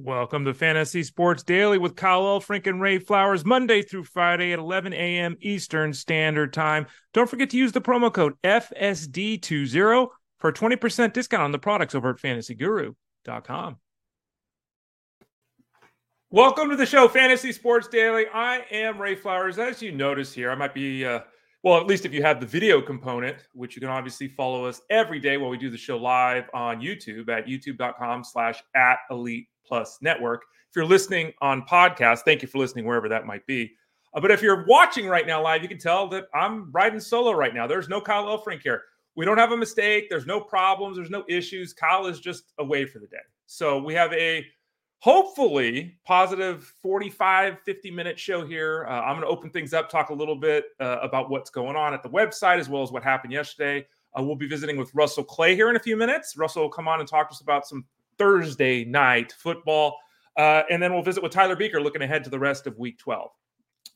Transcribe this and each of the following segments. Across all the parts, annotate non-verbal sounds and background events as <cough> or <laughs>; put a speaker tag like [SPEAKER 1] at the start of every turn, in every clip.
[SPEAKER 1] Welcome to Fantasy Sports Daily with Kyle Elfrink and Ray Flowers, Monday through Friday at 11 a.m. Eastern Standard Time. Don't forget to use the promo code FSD20 for a 20% discount on the products over at fantasyguru.com. Welcome to the show, Fantasy Sports Daily. I am Ray Flowers. As you notice here, I might be, uh, well, at least if you have the video component, which you can obviously follow us every day while we do the show live on YouTube at youtube.com slash at elite Plus Network. If you're listening on podcast, thank you for listening wherever that might be. Uh, but if you're watching right now live, you can tell that I'm riding solo right now. There's no Kyle Elfrink here. We don't have a mistake. There's no problems. There's no issues. Kyle is just away for the day. So we have a hopefully positive 45 50 minute show here uh, i'm going to open things up talk a little bit uh, about what's going on at the website as well as what happened yesterday uh, we'll be visiting with russell clay here in a few minutes russell will come on and talk to us about some Thursday night football. Uh, and then we'll visit with Tyler Beucher looking ahead to the rest of week 12.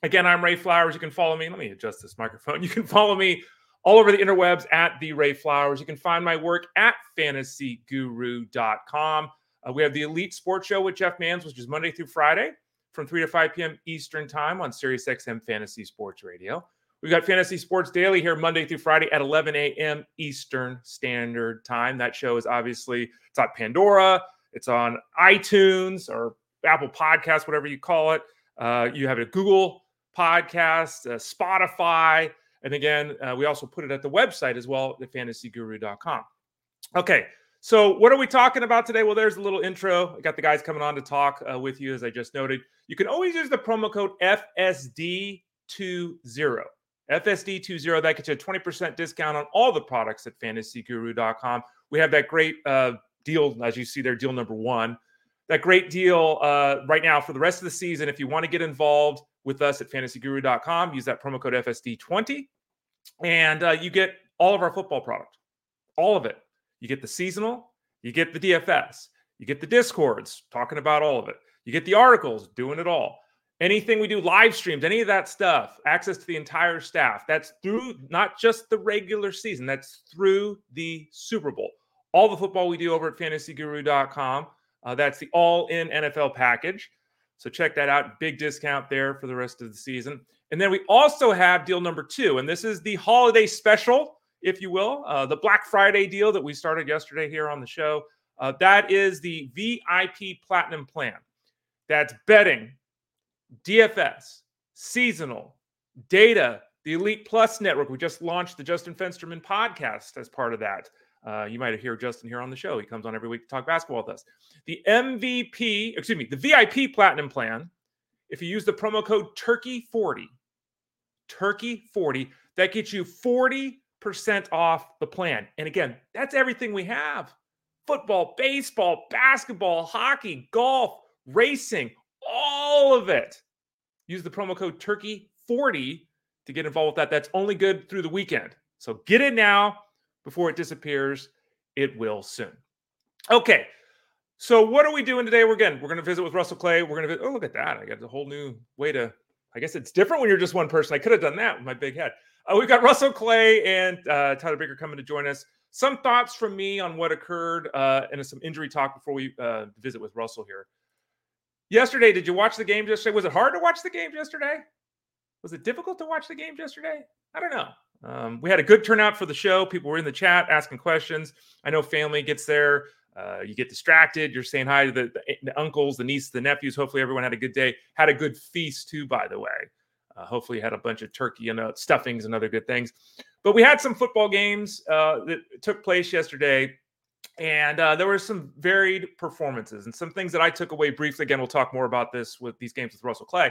[SPEAKER 1] Again, I'm Ray Flowers. You can follow me. Let me adjust this microphone. <laughs> You can follow me all over the interwebs at the Ray Flowers. You can find my work at fantasyguru.com. Uh, we have the Elite Sports Show with Jeff Mans, which is Monday through Friday from 3 to 5 p.m. Eastern Time on SiriusXM Fantasy Sports Radio. We've got Fantasy Sports Daily here Monday through Friday at 11 a.m. Eastern Standard Time. That show is obviously it's on Pandora, it's on iTunes or Apple Podcasts, whatever you call it. Uh, you have a Google Podcast, uh, Spotify, and again, uh, we also put it at the website as well at fantasyguru.com. Okay, so what are we talking about today? Well, there's a little intro. I got the guys coming on to talk uh, with you, as I just noted. You can always use the promo code FSD20 FSD20, that gets you a 20% discount on all the products at fantasyguru.com. We have that great uh, deal, as you see there, deal number one. That great deal uh, right now for the rest of the season. If you want to get involved with us at fantasyguru.com, use that promo code FSD20, and uh, you get all of our football product, all of it. You get the seasonal, you get the DFS, you get the discords talking about all of it, you get the articles doing it all anything we do live streams any of that stuff access to the entire staff that's through not just the regular season that's through the super bowl. All the football we do over at fantasyguru.com uh, that's the all in nfl package. So check that out. Big discount there for the rest of the season. And then we also have deal number two and this is the holiday special if you will uh, the black friday deal that we started yesterday here on the show. Uh, that is the vip platinum plan. That's betting DFS, seasonal, data, the Elite Plus network. We just launched the Justin Fensterman podcast as part of that. Uh, you might hear Justin here on the show. He comes on every week to talk basketball with us. The MVP, excuse me, the VIP Platinum plan. If you use the promo code Turkey40, Turkey40, that gets you 40% off the plan. And again, that's everything we have football, baseball, basketball, hockey, golf, racing, all of it. Use the promo code Turkey40 to get involved with that. That's only good through the weekend. So get it now before it disappears. It will soon. Okay. So what are we doing today? We're again, we're going to visit with Russell Clay. We're going to, oh, look at that. I got a whole new way to, I guess it's different when you're just one person. I could have done that with my big head. Uh, we've got Russell Clay and uh, Tyler Beucher coming to join us. Some thoughts from me on what occurred uh, and some injury talk before we uh, visit with Russell here. Yesterday, did you watch the game yesterday? Was it hard to watch the game yesterday? Was it difficult to watch the game yesterday? I don't know. Um, we had a good turnout for the show. People were in the chat asking questions. I know family gets there. Uh, you get distracted. You're saying hi to the, the, the, uncles, the nieces, the nephews. Hopefully, everyone had a good day. Had a good feast too, by the way. Uh, hopefully, had a bunch of turkey and uh, stuffings and other good things. But we had some football games uh, that took place yesterday. And uh, there were some varied performances and some things that I took away briefly. Again, we'll talk more about this with these games with Russell Clay.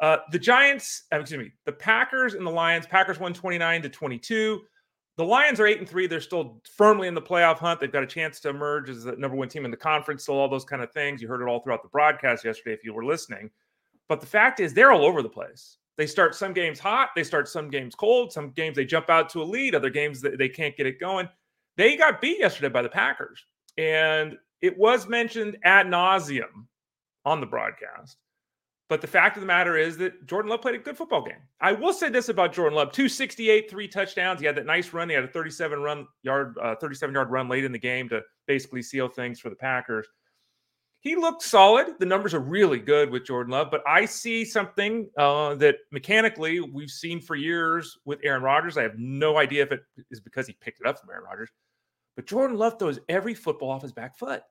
[SPEAKER 1] Uh, the Giants, uh, excuse me, the Packers and the Lions. Packers won 29 to 22. The Lions are eight and three. They're still firmly in the playoff hunt. They've got a chance to emerge as the number one team in the conference. Still, all those kind of things. You heard it all throughout the broadcast yesterday if you were listening. But the fact is, they're all over the place. They start some games hot. They start some games cold. Some games they jump out to a lead. Other games they can't get it going. They got beat yesterday by the Packers. And it was mentioned ad nauseum on the broadcast. But the fact of the matter is that Jordan Love played a good football game. I will say this about Jordan Love: 268, three touchdowns. He had that nice run. He had a 37 run yard, uh, 37 yard run late in the game to basically seal things for the Packers. he looked solid. The numbers are really good with Jordan Love, but I see something uh, that mechanically we've seen for years with Aaron Rodgers. I have no idea if it is because he picked it up from Aaron Rodgers, but Jordan Love throws every football off his back foot,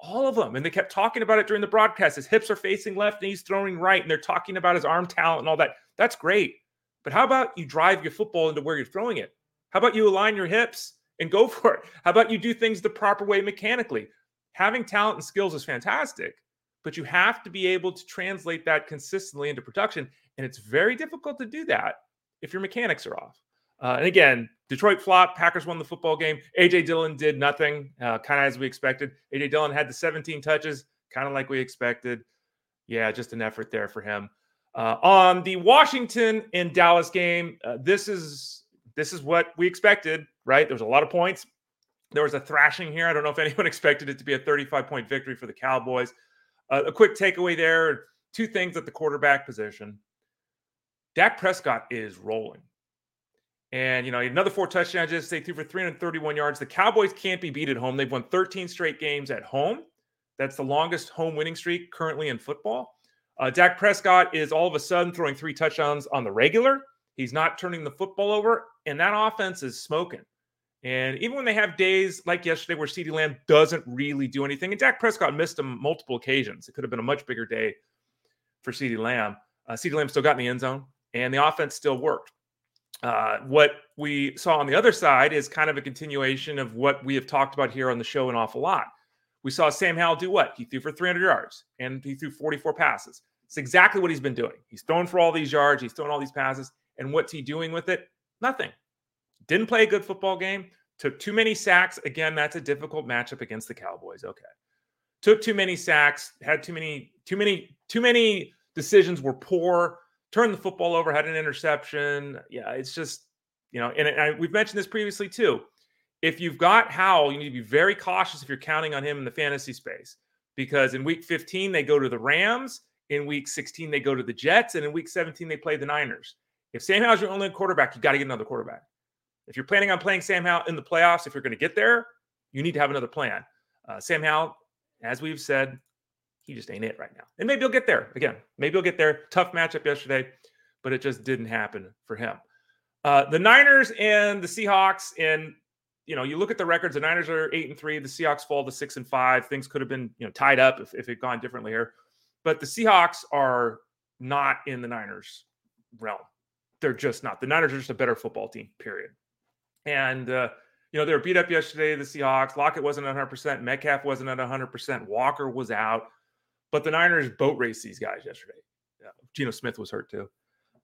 [SPEAKER 1] all of them. And they kept talking about it during the broadcast. His hips are facing left and he's throwing right, and they're talking about his arm talent and all that. That's great. But how about you drive your football into where you're throwing it? How about you align your hips and go <laughs> for it? How about you do things the proper way mechanically? having talent and skills is fantastic, but you have to be able to translate that consistently into production. And it's very difficult to do that if your mechanics are off. Uh, and again, Detroit flopped. Packers won the football game. AJ Dillon did nothing, uh, kind of as we expected. AJ Dillon had the 17 touches, kind of like we expected. Yeah, just an effort there for him. Uh, on the Washington and Dallas game, uh, this is this is what we expected, right? There was a lot of points. There was a thrashing here. I don't know if <laughs> anyone expected it to be a 35 point victory for the Cowboys. Uh, a quick takeaway there two things at the quarterback position. Dak Prescott is rolling. And, you know, another four touchdowns just they threw for 331 yards. The Cowboys can't be beat at home. They've won 13 straight games at home. That's the longest home winning streak currently in football. Uh, Dak Prescott is all of a sudden throwing three touchdowns on the regular. He's not turning the football over, and that offense is smoking. And even when they have days like yesterday where CeeDee Lamb doesn't really do anything, and Dak Prescott missed him multiple occasions, it could have been a much bigger day for CeeDee Lamb. Uh, CeeDee Lamb still got in the end zone, and the offense still worked. Uh, what we saw on the other side is kind of a continuation of what we have talked about here on the show an awful lot. We saw Sam Howell do what? He threw for 300 yards and he threw 44 passes. It's exactly what he's been doing. He's throwing for all these yards, he's throwing all these passes. And what's he doing with it? Nothing. Didn't play a good football game. Took too many sacks. Again, that's a difficult matchup against the Cowboys. Okay. Took too many sacks, had too many, too many, too many decisions were poor. Turned the football over, had an interception. Yeah, it's just, you know, and, we've mentioned this previously too. If you've got Howell, you need to be very cautious if you're counting on him in the fantasy space because in week 15, they go to the Rams. In week 16, they go to the Jets. And in week 17, they play the Niners. If Sam Howell's your only quarterback, you got to get another quarterback. If you're planning on playing Sam Howell in the playoffs, if you're going to get there, you need to have another plan. Uh, Sam Howell, as we've said, he just ain't it right now. And maybe he'll get there again. Maybe he'll get there. Tough matchup yesterday, but it just didn't happen for him. Uh, the Niners and the Seahawks, and you know, you look at the records. The Niners are eight and three. The Seahawks fall to six and five. Things could have been you know tied up if, if it gone differently here, but the Seahawks are not in the Niners realm. They're just not. The Niners are just a better football team. Period. And, uh, you know, they were beat up yesterday, the Seahawks. Lockett wasn't 100%. Metcalf wasn't at 100%. Walker was out. But the Niners boat raced these guys yesterday. Yeah, Geno Smith was hurt too.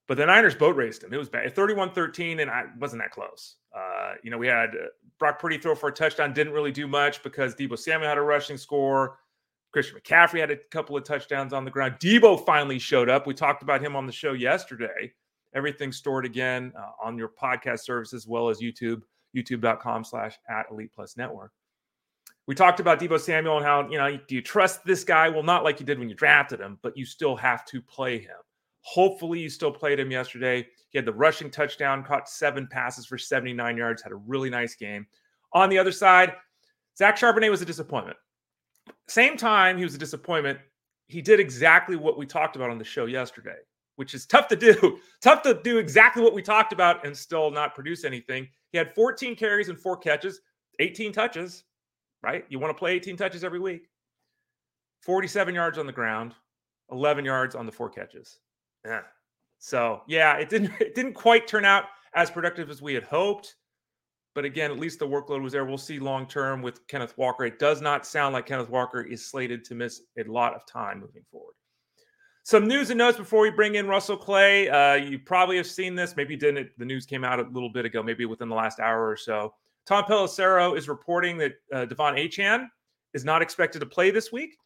[SPEAKER 1] But the Niners boat raced him. It was bad. 31 13, and I wasn't that close. Uh, you know, we had uh, Brock Purdy throw for a touchdown, didn't really do much because Deebo Samuel had a rushing score. Christian McCaffrey had a couple of touchdowns on the ground. Deebo finally showed up. We talked about him on the show yesterday. Everything's stored again uh, on your podcast service as well as YouTube, youtube.com slash at Elite Plus Network. We talked about Deebo Samuel and how, you know, do you trust this guy? Well, not like you did when you drafted him, but you still have to play him. Hopefully, you still played him yesterday. He had the rushing touchdown, caught seven passes for 79 yards, had a really nice game. On the other side, Zach Charbonnet was a disappointment. Same time, he was a disappointment. He did exactly what we talked about on the show yesterday which is tough to do. <laughs> tough to do exactly what we talked about and still not produce anything. He had 14 carries and four catches, 18 touches, right? You want to play 18 touches every week. 47 yards on the ground, 11 yards on the four catches. Yeah. So, yeah, it didn't <laughs> it didn't quite turn out as productive as we had hoped. But again, at least the workload was there. We'll see long term with Kenneth Walker. It does not sound like Kenneth Walker is slated to miss a lot of time moving forward. Some news and notes before we bring in Russell Clay. Uh, you probably have seen this. Maybe didn't. The news came out a little bit ago, maybe within the last hour or so. Tom Pelissero is reporting that uh, De'Von Achane is not expected to play this week.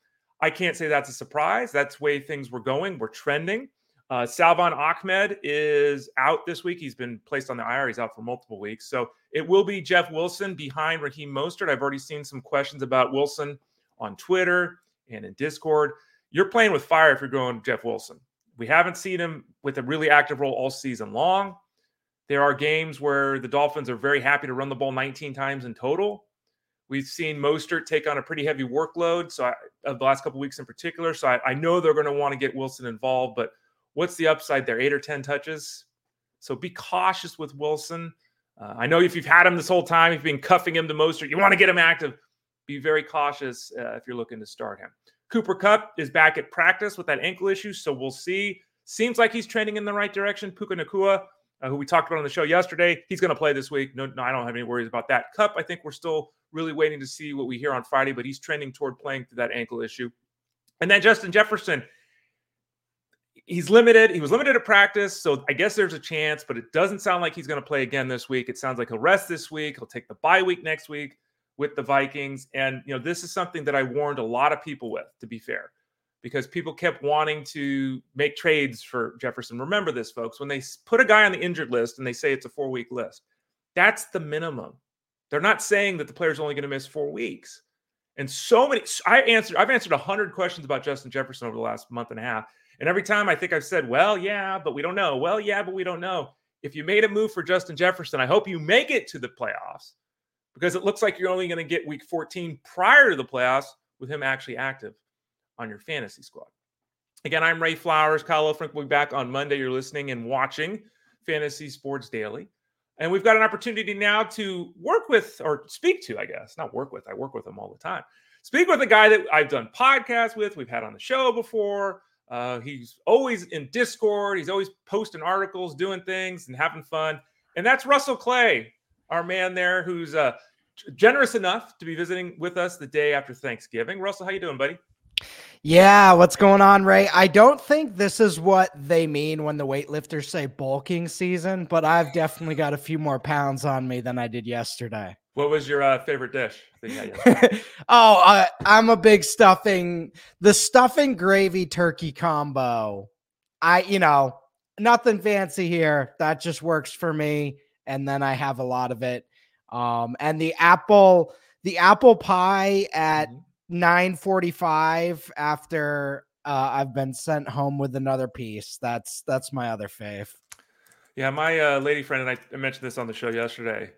[SPEAKER 1] I can't say that's a surprise. That's way things were going. We're trending. Uh, Salvon Ahmed is out this week. He's been placed on the IR. He's out for multiple weeks. So it will be Jeff Wilson behind Raheem Mostert. I've already seen some questions about Wilson on Twitter and in Discord you're playing with fire if you're going Jeff Wilson. We haven't seen him with a really active role all season long. There are games where the Dolphins are very happy to run the ball 19 times in total. We've seen Mostert take on a pretty heavy workload, so I, of the last couple weeks in particular. So I, I know they're going to want to get Wilson involved, but what's the upside there? Eight or ten touches. So be cautious with Wilson. Uh, I know if you've had him this whole time, if you've been cuffing him to Mostert, you want to get him active. Be very cautious uh, if you're looking to start him. Cooper Kupp is back at practice with that ankle issue, so we'll see. Seems like he's trending in the right direction. Puka Nacua, uh, who we talked about on the show yesterday, he's going to play this week. No, no, I don't have any worries about that. Kupp, I think we're still really waiting to see what we hear on Friday, but he's trending toward playing through that ankle issue. And then Justin Jefferson, he's limited. He was limited at practice, so I guess there's a chance, but it doesn't sound like he's going to play again this week. It sounds like he'll rest this week. He'll take the bye week next week with the Vikings. And, you know, this is something that I warned a lot of people with, to be fair, because people kept wanting to make trades for Jefferson. Remember this, folks, when they put a guy on the injured list and they say it's a four week list, that's the minimum. They're not saying that the player's only going to miss four weeks. And so many, I answered, I've answered 100 questions about Justin Jefferson over the last month and a half. And every time I think I've said, well, yeah, but we don't know. Well, yeah, but we don't know. If you made a move for Justin Jefferson, I hope you make it to the playoffs because it looks like you're only going to get week 14 prior to the playoffs with him actually active on your fantasy squad. Again, I'm Ray Flowers. Kyle Elfrink will be back on Monday. You're listening and watching Fantasy Sports Daily. And we've got an opportunity now to work with or speak to, I guess, not work with, I work with him all the time. Speak with a guy that I've done podcasts with, we've had on the show before. Uh, he's always in Discord, he's always posting articles, doing things, and having fun. And that's Russell Clay, our man there, who's uh, generous enough to be visiting with us the day after Thanksgiving. Russell, how you doing, buddy?
[SPEAKER 2] Yeah, what's going on, Ray? I don't think this is what they mean when the weightlifters say bulking season, but I've definitely got a few more pounds on me than I did yesterday.
[SPEAKER 1] What was your uh, favorite dish? <laughs>
[SPEAKER 2] oh, uh, I'm a big stuffing, the stuffing gravy turkey combo. I, you know, nothing fancy here. That just works for me. And then I have a lot of it. Um, and the apple, the apple pie at mm-hmm 9:45 after uh, I've been sent home with another piece. That's that's my other fave.
[SPEAKER 1] Yeah, my uh, lady friend and I, mentioned this on the show yesterday.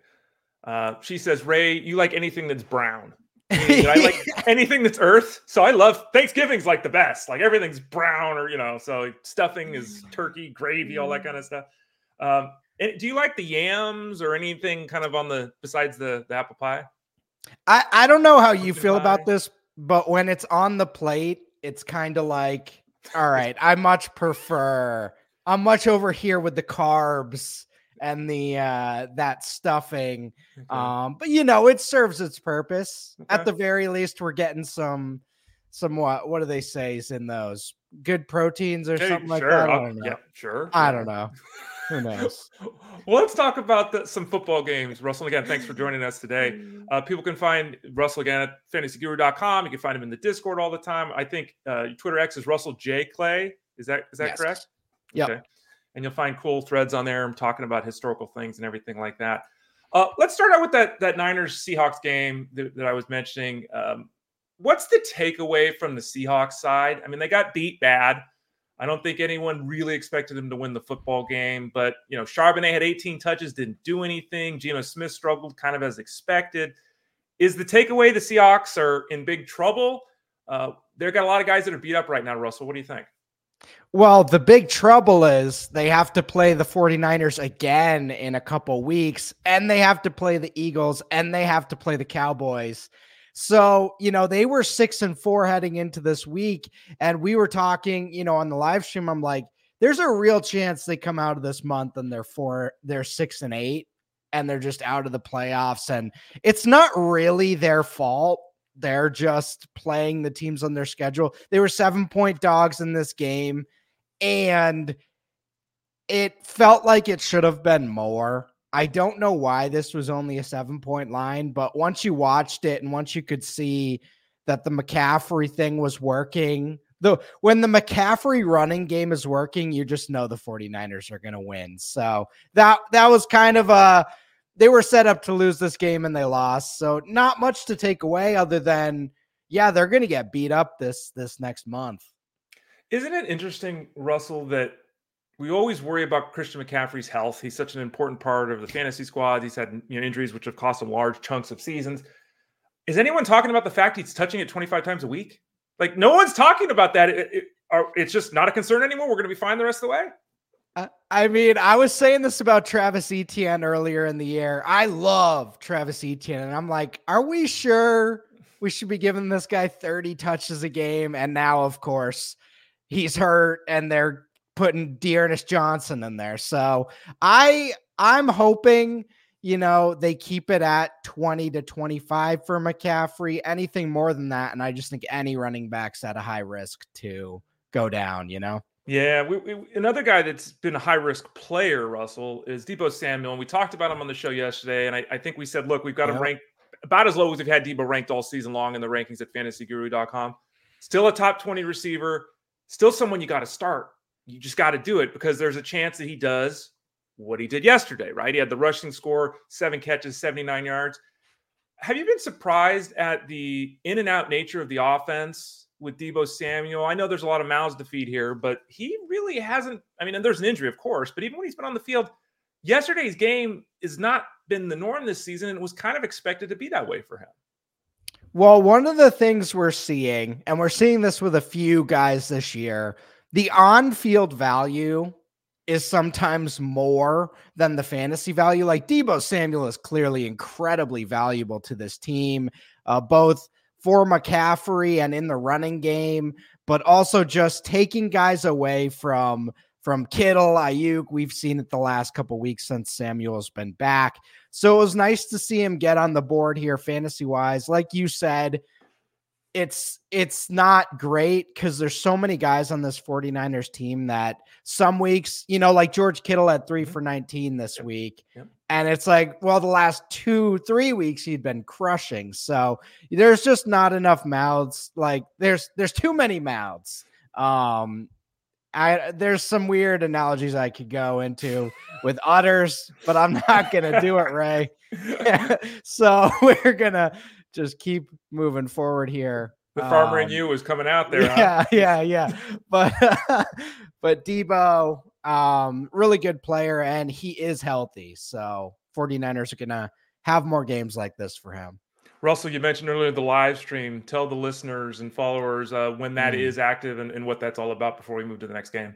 [SPEAKER 1] Uh, she says, "Ray, you like anything that's brown." <laughs> I like anything that's earth. So I love Thanksgiving's like the best. Like everything's brown or you know, so stuffing is turkey, gravy, all that kind of stuff. Um, do you like the yams or anything kind of on the besides the, the apple pie?
[SPEAKER 2] I, I don't know how you feel pie? about this, but when it's on the plate, it's kind of like, all right, I much prefer. I'm much over here with the carbs and the uh that stuffing. Okay. Um, but you know, it serves its purpose. Okay. At the very least, we're getting some some what what do they say is in those good proteins or hey, something sure. like that. I don't know. Yeah,
[SPEAKER 1] sure.
[SPEAKER 2] I don't know. <laughs> Who knows?
[SPEAKER 1] well, <laughs> let's talk about the, some football games. Russell, again, thanks for joining us today. Mm. Uh, people can find Russell again at fantasyguru.com. You can find him in the Discord all the time. I think uh, Twitter X is Russell J. Clay. Is that is that yes. correct?
[SPEAKER 2] Yeah. Okay.
[SPEAKER 1] And you'll find cool threads on there. I'm talking about historical things and everything like that. Uh, let's start out with that that Niners Seahawks game that, that I was mentioning. Um, what's the takeaway from the Seahawks side? I mean, they got beat bad. I don't think anyone really expected him to win the football game, but you know, Charbonnet had 18 touches, didn't do anything. Geno Smith struggled kind of as expected. Is the takeaway the Seahawks are in big trouble? Uh, they've got a lot of guys that are beat up right now, Russell. What do you think?
[SPEAKER 2] Well, the big trouble is they have to play the 49ers again in a couple weeks, and they have to play the Eagles, and they have to play the Cowboys. So, you know, they were six and four heading into this week. And we were talking, you know, on the live stream. I'm like, there's a real chance they come out of this month and they're four, they're six and eight, and they're just out of the playoffs. And it's not really their fault. They're just playing the teams on their schedule. They were seven point dogs in this game. And it felt like it should have been more. I don't know why this was only a seven point line, but once you watched it and once you could see that the McCaffrey thing was working, the when the McCaffrey running game is working, you just know the 49ers are going to win. So that that was kind of a they were set up to lose this game and they lost. So not much to take away other than yeah, they're going to get beat up this this next month.
[SPEAKER 1] Isn't it interesting, Russell, that we always worry about Christian McCaffrey's health. He's such an important part of the fantasy squad. He's had you know, injuries which have cost him large chunks of seasons. is anyone talking about the fact he's touching it 25 times a week? Like no one's talking about that. It, it, it's just not a concern anymore. We're going to be fine the rest of the way.
[SPEAKER 2] I mean, I was saying this about Travis Etienne earlier in the year. I love Travis Etienne, and I'm like, are we sure we should be giving this guy 30 touches a game? And now, of course, he's hurt, and they're putting D'Ernest Johnson in there. So I I'm hoping you know they keep it at 20 to 25 for McCaffrey. Anything more than that, and I just think any running backs at a high risk to go down. You know.
[SPEAKER 1] Yeah, we, we, another guy that's been a high risk player, Russell, is Deebo Samuel. And we talked about him on the show yesterday. And I, I think we said, look, we've got yep. him ranked about as low as we've had Deebo ranked all season long in the rankings at fantasyguru.com. Still a top 20 receiver, still someone you got to start. You just got to do it because there's a chance that he does what he did yesterday, right? He had the rushing score, seven catches, 79 yards. Have you been surprised at the in and out nature of the offense with Deebo Samuel. I know there's a lot of mouths to feed here, but he really hasn't. I mean, and there's an injury, of course, but even when he's been on the field, yesterday's game has not been the norm this season and it was kind of expected to be that way for him.
[SPEAKER 2] Well, one of the things we're seeing, and we're seeing this with a few guys this year, the on field value is sometimes more than the fantasy value. Like Deebo Samuel is clearly incredibly valuable to this team, uh, both for McCaffrey and in the running game, but also just taking guys away from from Kittle, Aiyuk. We've seen it the last couple weeks since Samuel's been back. So it was nice to see him get on the board here fantasy wise. Like you said, it's it's not great because there's so many guys on this 49ers team that some weeks, you know, like George Kittle had three mm-hmm. for 19 this yep. week. Yep. And it's like, well, the last two, three weeks he'd been crushing. So there's just not enough mouths. Like there's there's too many mouths. Um I there's some weird analogies I could go into with udders, but I'm not gonna do it, Ray. <laughs> <laughs> so we're gonna just keep moving forward here.
[SPEAKER 1] The farmer um, in you was coming out there.
[SPEAKER 2] Yeah,
[SPEAKER 1] huh? <laughs>
[SPEAKER 2] yeah, yeah. But <laughs> but Deebo, um, really good player, and he is healthy. So 49ers are gonna have more games like this for him.
[SPEAKER 1] Russell, you mentioned earlier the live stream. Tell the listeners and followers uh, when that mm. is active and, and what that's all about before we move to the next game.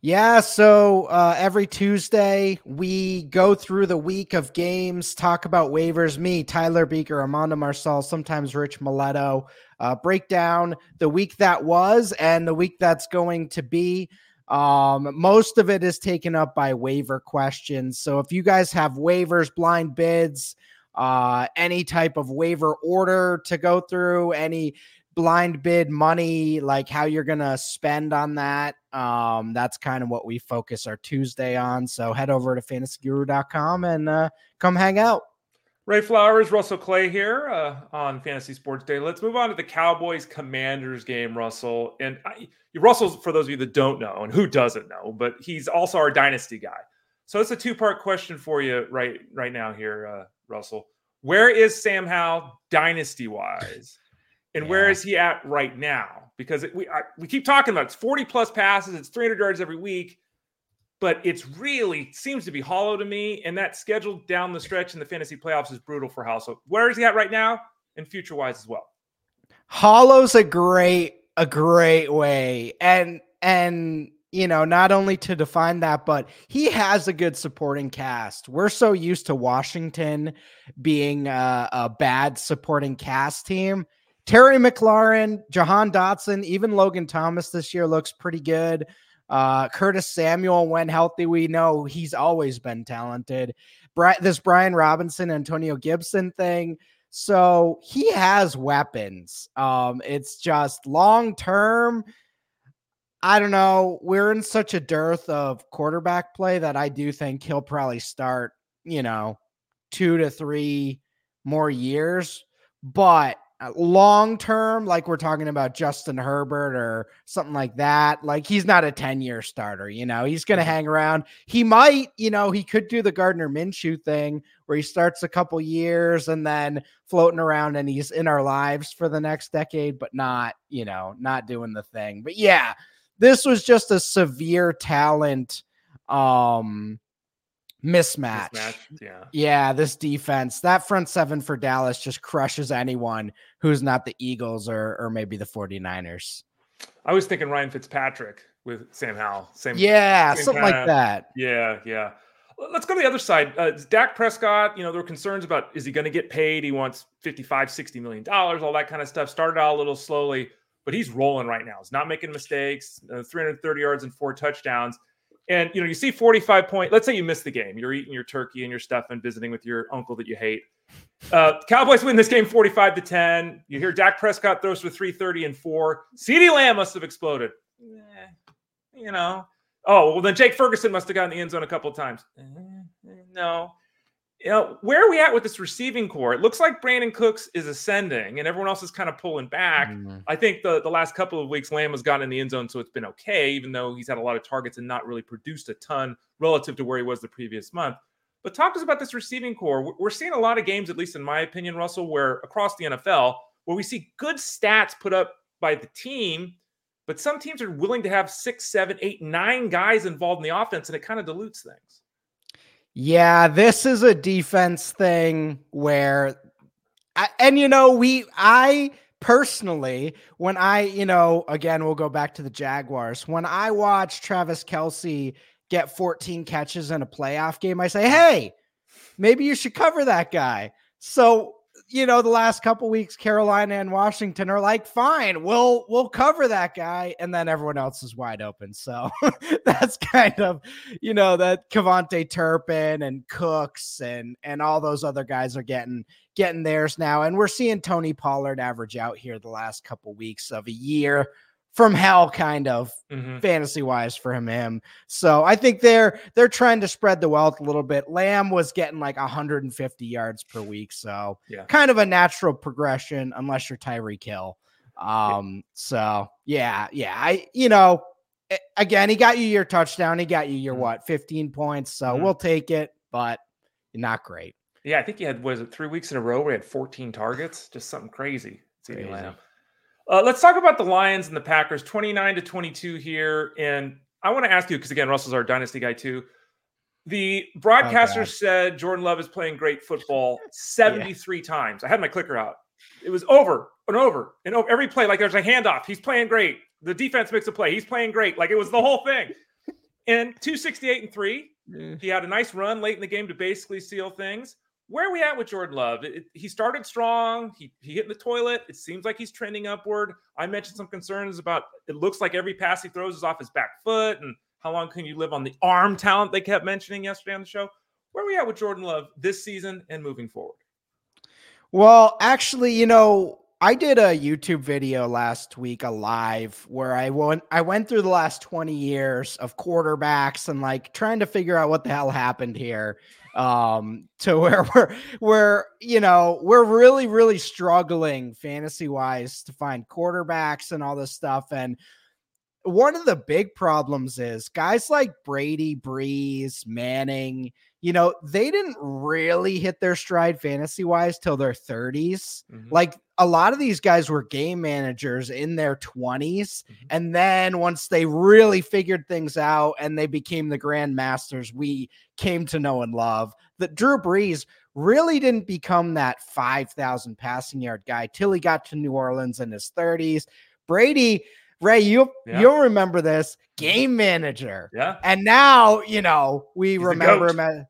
[SPEAKER 2] Yeah, so uh, every Tuesday we go through the week of games, talk about waivers. Me, Tyler Beucher, Amanda Marcel, sometimes Rich Mileto, uh, break down the week that was and the week that's going to be. Um, most of it is taken up by waiver questions. So if you guys have waivers, blind bids, uh, any type of waiver order to go through, any blind bid money, like how you're going to spend on that. Um, that's kind of what we focus our Tuesday on. So head over to fantasyguru.com and uh, come hang out.
[SPEAKER 1] Ray Flowers, Russell Clay here uh, on Fantasy Sports Day. Let's move on to the Cowboys Commanders game, Russell. And I, Russell, for those of you that don't know and who doesn't know, but he's also our dynasty guy. So it's a two part question for you right right now here, uh, Russell. Where is Sam Howell dynasty wise? And yeah. where is he at right now? Because it, we I, we keep talking about it's 40 plus passes, it's 300 yards every week, but it's really seems to be hollow to me. And that schedule down the stretch in the fantasy playoffs is brutal for Howell. So where is he at right now and future wise as well?
[SPEAKER 2] Hollow's a great a great way, and and you know, not only to define that, but he has a good supporting cast. We're so used to Washington being a, a bad supporting cast team Terry McLaurin, Jahan Dotson, even Logan Thomas this year looks pretty good. Uh, Curtis Samuel, when healthy, we know he's always been talented. Bri- this Brian Robinson, Antonio Gibson thing. So he has weapons. Um, it's just long term. I don't know. We're in such a dearth of quarterback play that I do think he'll probably start, you know, two to three more years. But long term, like we're talking about Justin Herbert or something like that, like he's not a 10 year starter. You know, he's going to hang around. He might, you know, he could do the Gardner Minshew thing where he starts a couple years and then floating around and he's in our lives for the next decade, but not, you know, not doing the thing. But yeah, this was just a severe talent um mismatch.
[SPEAKER 1] Mismatch, Yeah.
[SPEAKER 2] Yeah, this defense, that front seven for Dallas just crushes anyone who's not the Eagles or or maybe the 49ers.
[SPEAKER 1] I was thinking Ryan Fitzpatrick with Sam Howell. Same.
[SPEAKER 2] Yeah,
[SPEAKER 1] same
[SPEAKER 2] something
[SPEAKER 1] kinda-
[SPEAKER 2] like that.
[SPEAKER 1] Yeah, yeah. Let's go to the other side. Uh, Dak Prescott, you know, there were concerns about is he going to get paid? He wants 55, 60 million dollars, all that kind of stuff. Started out a little slowly, but he's rolling right now. He's not making mistakes. Uh, 330 yards and four touchdowns. And you know, you see 45 point. Let's say you miss the game. You're eating your turkey and your stuff and visiting with your uncle that you hate. Uh, Cowboys win this game 45 to 10. You hear Dak Prescott throws for 330 and four. CeeDee Lamb must have exploded. Eh, you know, Oh, well, then Jake Ferguson must have gotten the end zone a couple of times. Eh, No. You know, where are we at with this receiving corps? It looks like Brandin Cooks is ascending and everyone else is kind of pulling back.
[SPEAKER 2] Mm.
[SPEAKER 1] I think the, the last couple of weeks, Lamb has gotten in the end zone, so it's been okay, even though he's had a lot of targets and not really produced a ton relative to where he was the previous month. But talk to us about this receiving corps. We're seeing a lot of games, at least in my opinion, Russell, where across the NFL, where we see good stats put up by the team, but some teams are willing to have six, seven, eight, nine guys involved in the offense, and it kind of dilutes things.
[SPEAKER 2] Yeah, this is a defense thing where, I, and you know, we, I personally, when I, you know, again, we'll go back to the Jaguars. When I watch Travis Kelce get 14 catches in a playoff game, I say, hey, maybe you should cover that guy. So, you know, the last couple weeks, Carolina and Washington are like, fine, we'll we'll cover that guy, and then everyone else is wide open. So <laughs> that's kind of, you know, that KaVontae Turpin and Cooks and and all those other guys are getting getting theirs now, and we're seeing Tony Pollard average out here the last couple weeks of a year from hell, kind of
[SPEAKER 1] Mhm.
[SPEAKER 2] fantasy wise for him him. So I think they're they're trying to spread the wealth a little bit. Lamb was getting like 150 yards per week, so
[SPEAKER 1] Yeah.
[SPEAKER 2] kind of a natural progression unless you're Tyreek Hill Um, so yeah, yeah, I you know again he got you your touchdown, he got you your
[SPEAKER 1] Mhm.
[SPEAKER 2] what 15 points, so
[SPEAKER 1] Mhm.
[SPEAKER 2] we'll take it, but not great.
[SPEAKER 1] Yeah, I think he had was it three weeks in a row where he had 14 targets, just something crazy.
[SPEAKER 2] Crazy.
[SPEAKER 1] Lamb. Uh, let's talk about the Lions and the Packers, 29 to 22 here. And I want to ask you because again, Russell's our dynasty guy too. The broadcaster
[SPEAKER 2] God.
[SPEAKER 1] said Jordan Love is playing great football <laughs> 73 times. I had my clicker out. It was over and over and over every play. Like there's a handoff. He's playing great. The defense makes a play. He's playing great. Like it was the whole thing. And 268 and three. <laughs> He had a nice run late in the game to basically seal things. Where are we at with Jordan Love? It- it- he started strong. He, he hit the toilet. It seems like he's trending upward. I mentioned some concerns about it looks like every pass he throws is off his back foot. And how long can you live on the arm talent they kept mentioning yesterday on the show? Where are we at with Jordan Love this season and moving forward?
[SPEAKER 2] Well, actually, you know, I did a YouTube video last week, a live, where I went I went through the last 20 years of quarterbacks and like trying to figure out what the hell happened here. Um, to where <laughs> we're we're you know, we're really, really struggling fantasy wise to find quarterbacks and all this stuff. And one of the big problems is guys like Brady, Brees, Manning, you know, they didn't really hit their stride fantasy wise till their 30s.
[SPEAKER 1] Mhm.
[SPEAKER 2] Like a lot of these guys were game managers in their 20s.
[SPEAKER 1] Mhm.
[SPEAKER 2] And then once they really figured things out and they became the grandmasters we came to know and love that Drew Brees really didn't become that 5,000 passing yard guy till he got to New Orleans in his 30s. Brady, Ray, you
[SPEAKER 1] Yeah.
[SPEAKER 2] you'll remember this game manager.
[SPEAKER 1] Yeah.
[SPEAKER 2] And now, you know, we
[SPEAKER 1] He's
[SPEAKER 2] remember him as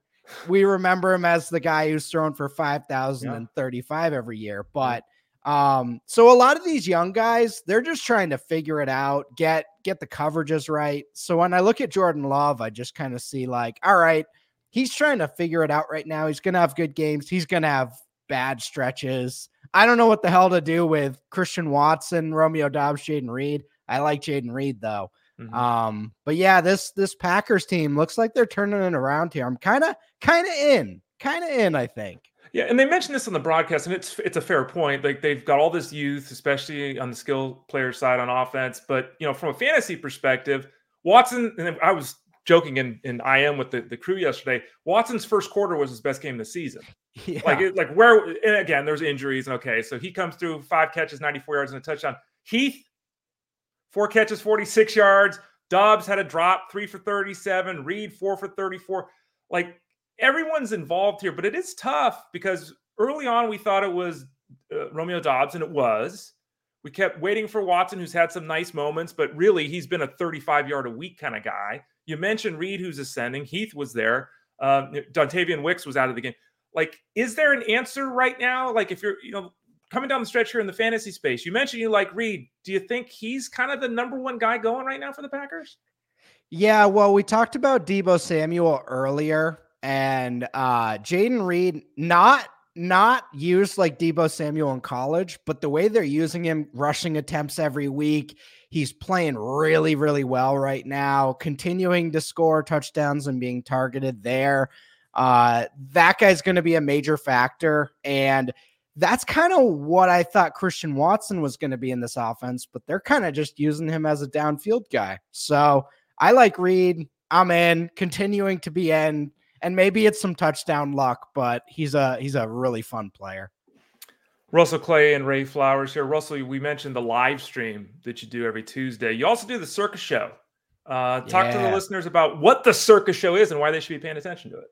[SPEAKER 2] we remember him as the guy who's thrown for 5,035 every year. But um, so a lot of these young guys, they're just trying to figure it out, get get the coverages right. So when I look at Jordan Love, I just kind of see like, all right, he's trying to figure it out right now. He's gonna have good games, he's gonna have bad stretches. I don't know what the hell to do with Christian Watson, Romeo Doubs, Jayden Reed. I like Jayden Reed though.
[SPEAKER 1] Mhm.
[SPEAKER 2] Um, but yeah, this this Packers team looks like they're turning it around here. I'm kind of kind of in, kind of in. I think.
[SPEAKER 1] Yeah, and they mentioned this on the broadcast, and it's it's a fair point. Like they've got all this youth, especially on the skill player side on offense. But you know, from a fantasy perspective, Watson and I was joking in in IM with the, the crew yesterday. Watson's first quarter was his best game of the season.
[SPEAKER 2] Yeah.
[SPEAKER 1] Like it, like where and again, there's injuries and okay, so he comes through five catches, 94 yards and a touchdown. Heath, four catches, 46 yards. Doubs had a drop, three for 37. Reed, four for 34. Like everyone's involved here, but it is tough because early on we thought it was uh, Romeo Doubs, and it was. We kept waiting for Watson, who's had some nice moments, but really he's been a 35 yard a week kind of guy. You mentioned Reed, who's ascending. Heath was there. Um, Dontayvion Wicks was out of the game. Like, is there an answer right now? Like, if you're, you know, coming down the stretch here in the fantasy space, you mentioned you like Reed. Do you think he's kind of the number one guy going right now for the Packers?
[SPEAKER 2] Yeah, well, we talked about Deebo Samuel earlier, and uh Jayden Reed not not used like Deebo Samuel in college, but the way they're using him, rushing attempts every week, he's playing really, really well right now, continuing to score touchdowns and being targeted there. Uh, that guy's going to be a major factor. And that's kind of what I thought Christian Watson was going to be in this offense, but they're kind of just using him as a downfield guy. So I like Reed. I'm in, continuing to be in and maybe it's some touchdown luck, but he's a he's a really fun player.
[SPEAKER 1] Russell Clay and Ray Flowers here. Russell, we mentioned the live stream that you do every Tuesday. You also do the circus show. Uh, talk yeah. to the listeners about what the circus show is and why they should be paying attention to it.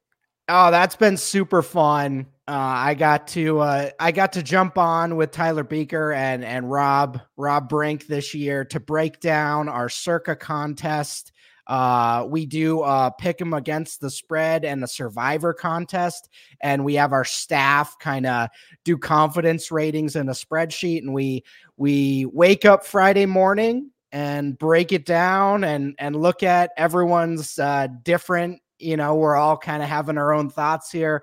[SPEAKER 2] Oh, that's been super fun. Uh, I got to uh, I got to jump on with Tyler Beucher and and Rob Rob Brink this year to break down our Circa contest uh, we do uh, pick them against the spread and the survivor contest. And we have our staff kind of do confidence ratings in a spreadsheet. And we we wake up Friday morning and break it down and and look at everyone's uh, different. You know, we're all kind of having our own thoughts here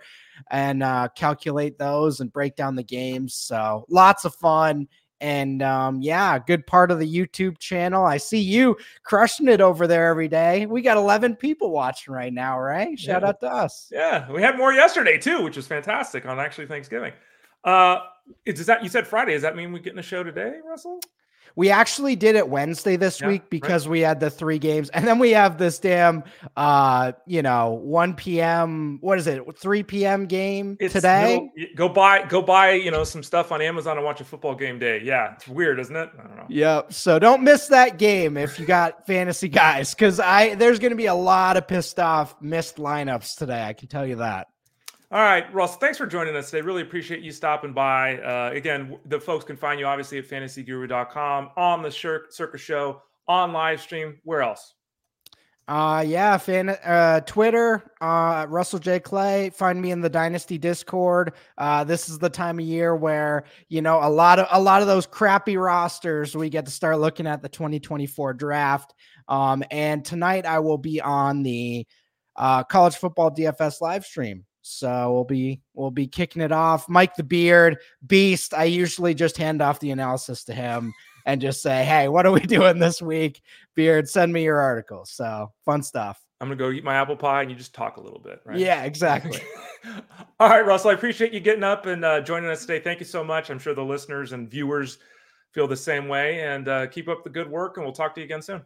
[SPEAKER 2] and uh, calculate those and break down the games. So lots of fun. And um, yeah, good part of the YouTube channel. I see you crushing it over there every day. We got 11 people watching right now, right? Shout
[SPEAKER 1] yeah.
[SPEAKER 2] out to us.
[SPEAKER 1] Yeah, we had more yesterday too, which was fantastic on actually Thanksgiving. Uh, is that you said Friday? Does that mean we're getting a show today, Russell?
[SPEAKER 2] We actually did it Wednesday this yeah, week because right. we had the three games, and then we have this damn, uh, you know, one p.m. What is it? Three p.m. game it's today.
[SPEAKER 1] go buy, go buy, you know, some stuff on Amazon and watch a football game day. Yeah, it's weird, isn't it? I don't know.
[SPEAKER 2] Yep. So don't miss that game if you got <laughs> fantasy guys, because I there's going to be a lot of pissed off missed lineups today. I can tell you that.
[SPEAKER 1] All right, Russ, thanks for joining us today. Really appreciate you stopping by. Uh, again, the folks can find you obviously at fantasyguru.com, on the Circus Show, on live stream. Where else?
[SPEAKER 2] Uh yeah, fan uh Twitter, uh Russell J. Clay. Find me in the Dynasty Discord. Uh this is the time of year where, you know, a lot of a lot of those crappy rosters we get to start looking at the 2024 draft. Um and tonight I will be on the uh college football DFS live stream. So we'll be we'll be kicking it off. Mike the Beard, Beast. I usually just hand off the analysis to him and just say, "Hey, what are we <laughs> doing this week?" Beard, send me your article." So fun stuff.
[SPEAKER 1] I'm gonna go eat my apple pie and you just talk a little bit, right?
[SPEAKER 2] Yeah, exactly. <laughs>
[SPEAKER 1] All right, Russell. I appreciate you getting up and uh, joining us today. Thank you so much. I'm sure the listeners and viewers feel the same way. And uh, keep up the good work, and we'll talk to you again soon.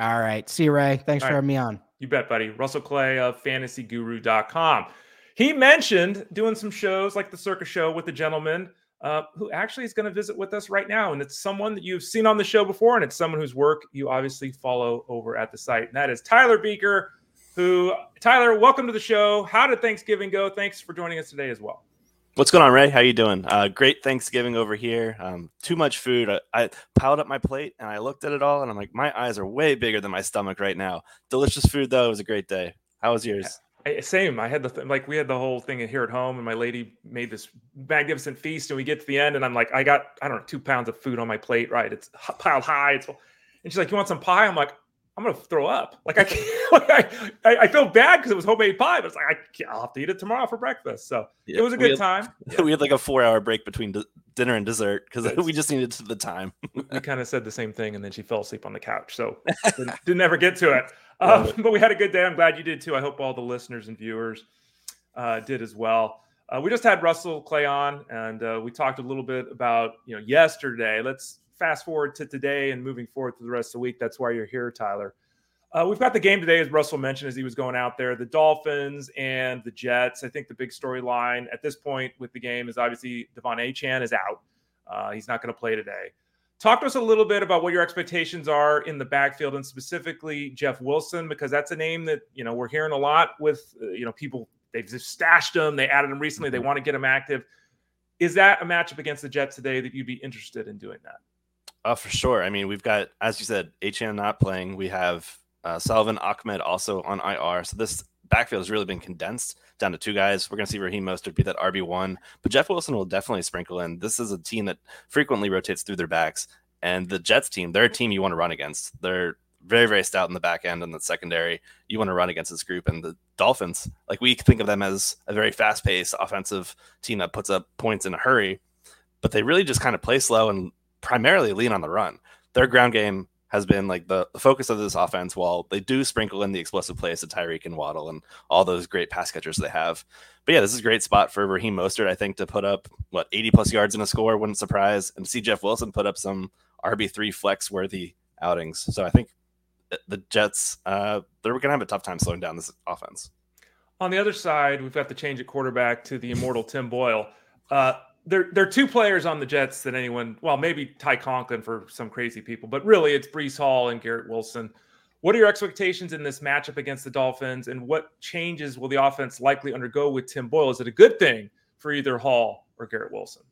[SPEAKER 2] All right. See you, Ray. Thanks All for right. having me on.
[SPEAKER 1] You bet, buddy. Russell Clay of FantasyGuru.com. He mentioned doing some shows like the Circus Show with the gentleman uh, who actually is going to visit with us right now. And it's someone that you've seen on the show before, and it's someone whose work you obviously follow over at the site. And that is Tyler Beucher, who, Tyler, welcome to the show. How did Thanksgiving go? Thanks for joining us today as well.
[SPEAKER 3] What's going on, Ray? How you doing? Uh, great Thanksgiving over here. Um, too much food. I, I, piled up my plate and I looked at it all, and I'm like, my eyes are way bigger than my stomach right now. Delicious food, though. It was a great day. How was yours?
[SPEAKER 1] I, same. I had the th- like we had the whole thing here at home, and my lady made this magnificent feast, and we get to the end, and I'm like, I got I don't know two pounds of food on my plate, right? It's piled high. It's and she's like, you want some pie? I'm like, I'm gonna throw up. Like I can't. <laughs> Like I, I feel bad because it was homemade pie, but it's like I will have to eat it tomorrow for breakfast. So yeah, it was a good
[SPEAKER 3] had,
[SPEAKER 1] time. <laughs>
[SPEAKER 3] We had like a four hour break between d- dinner and dessert because <laughs> we just needed the time.
[SPEAKER 1] we kind of said the same thing, and then she fell asleep on the couch, so didn't, didn't ever get to it. Um, <laughs> but we had a good day. I'm glad you did too. I hope all the listeners and viewers uh, did as well. Uh, we just had Russell Clay on, and uh, we talked a little bit about you know yesterday. Let's fast forward to today and moving forward to the rest of the week. That's why you're here, Tyler. Uh, we've got the game today, as Russell mentioned, as he was going out there. The Dolphins and the Jets. I think the big storyline at this point with the game is obviously De'Von Achane is out. Uh, he's not going to play today. Talk to us a little bit about what your expectations are in the backfield and specifically Jeff Wilson, because that's a name that, you know, we're hearing a lot with, uh, you know, people they've just stashed him. They added him recently. They mm-hmm. want to get him active. Is that a matchup against the Jets today that you'd be interested in doing that?
[SPEAKER 3] Oh, for sure. I mean, we've got, as you said, Achane not playing. We have uh, Salvon Ahmed also on IR. So this backfield has really been condensed down to two guys. We're going to see Raheem Mostert be that RB1, but Jeff Wilson will definitely sprinkle in. This is a team that frequently rotates through their backs. And the Jets team, they're a team you want to run against. They're very, very stout in the back end and the secondary. You want to run against this group. And the Dolphins, like we think of them as a very fast paced offensive team that puts up points in a hurry, but they really just kind of play slow and primarily lean on the run. Their ground game has been like the, focus of this offense while they do sprinkle in the explosive plays to Tyreek and Waddle and all those great pass catchers they have. But yeah, this is a great spot for Raheem Mostert, I think, to put up what 80 plus yards in a score wouldn't surprise and see Jeff Wilson put up some RB3 flex worthy outings. So I think the Jets, uh, they're going to have a tough time slowing down this offense.
[SPEAKER 1] On the other side, we've got the change at quarterback to the immortal Tim Boyle. Uh, there, there are two players on the Jets that anyone, well, maybe Ty Conklin for some crazy people, but really it's Breece Hall and Garrett Wilson. What are your expectations in this matchup against the Dolphins, and what changes will the offense likely undergo with Tim Boyle? Is it a good thing for either Hall or Garrett Wilson?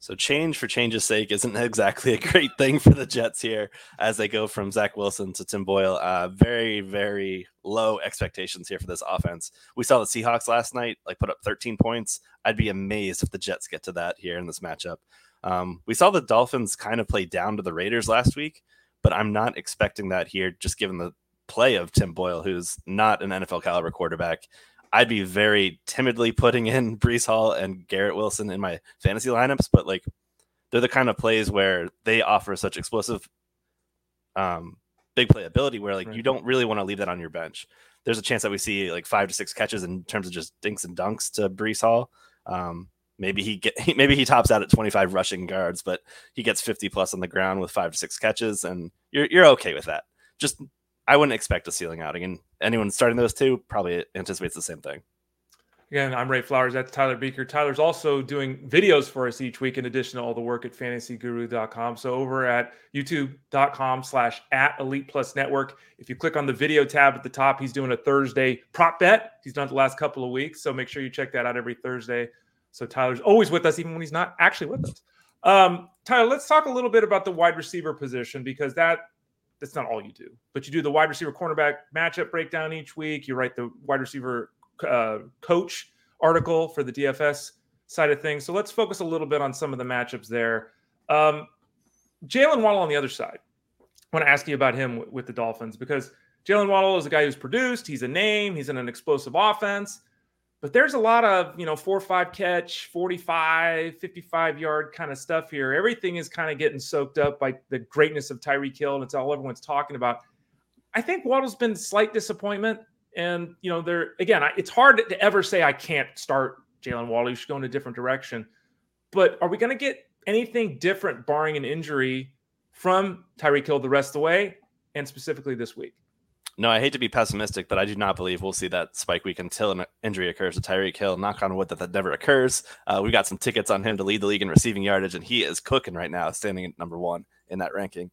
[SPEAKER 3] So change for change's sake isn't <laughs> exactly a great thing for the Jets here as they go from Zach Wilson to Tim Boyle. Uh, very, very low expectations here for this offense. We saw the Seahawks last night, like put up 13 points. I'd be amazed if the Jets get to that here in this matchup. Um, we saw the Dolphins kind of play down to the Raiders last week, but I'm not expecting that here, just given the play of Tim Boyle, who's not an NFL caliber quarterback. I'd be very timidly putting in <laughs> Breece Hall and Garrett Wilson in my fantasy lineups, but like they're the kind of plays where they offer such explosive um big playability where like right. you don't really want to leave that on your bench. There's a chance that we see like five to six catches in terms of just dinks and dunks to Breece Hall. Um, maybe he get <laughs> maybe he tops out at 25 rushing yards, but he gets 50 plus on the ground with five to six catches, and you're you're okay with that. Just I wouldn't expect a ceiling outing, and anyone starting those two probably anticipates the same thing.
[SPEAKER 1] Again, I'm Ray Flowers. That's Tyler Beucher. Tyler's also doing videos for us each week in addition to all the work at fantasyguru.com. So over at youtube.com slash at elite plus network, if you click on the video tab at the top, he's doing a Thursday prop bet. He's done it the last couple of weeks. So make sure you check that out every Thursday. So Tyler's always with us, even when he's not actually with us. Um, Tyler, let's talk a little bit about the wide receiver position because that that's not all you do, but you do the wide receiver cornerback matchup breakdown each week. You write the wide receiver uh, coach article for the DFS side of things. So let's focus a little bit on some of the matchups there. Um, Jaylen Waddle on the other side. I want to ask you about him w- with the Dolphins because Jaylen Waddle is a guy who's produced. He's a name. He's in an explosive offense. But there's a lot of, you know, four or five catch, 45, 55 yard kind of stuff here. Everything is kind of getting soaked up by the greatness of Tyreek Hill, and it's all everyone's talking about. I think Waddle's been slight disappointment. And, you know, there again, it's hard to ever say I can't start Jaylen Waddle. You should go in a different direction. But are we going to get anything different, barring an injury, from Tyreek Hill the rest of the way, and specifically this week?
[SPEAKER 3] No, I hate to be pessimistic, but I do not believe we'll see that spike week until an injury occurs to Tyreek Hill. Knock on wood that that never occurs. Uh, we got some tickets on him to lead the league in receiving yardage, and he is cooking right now, standing at number one in that ranking.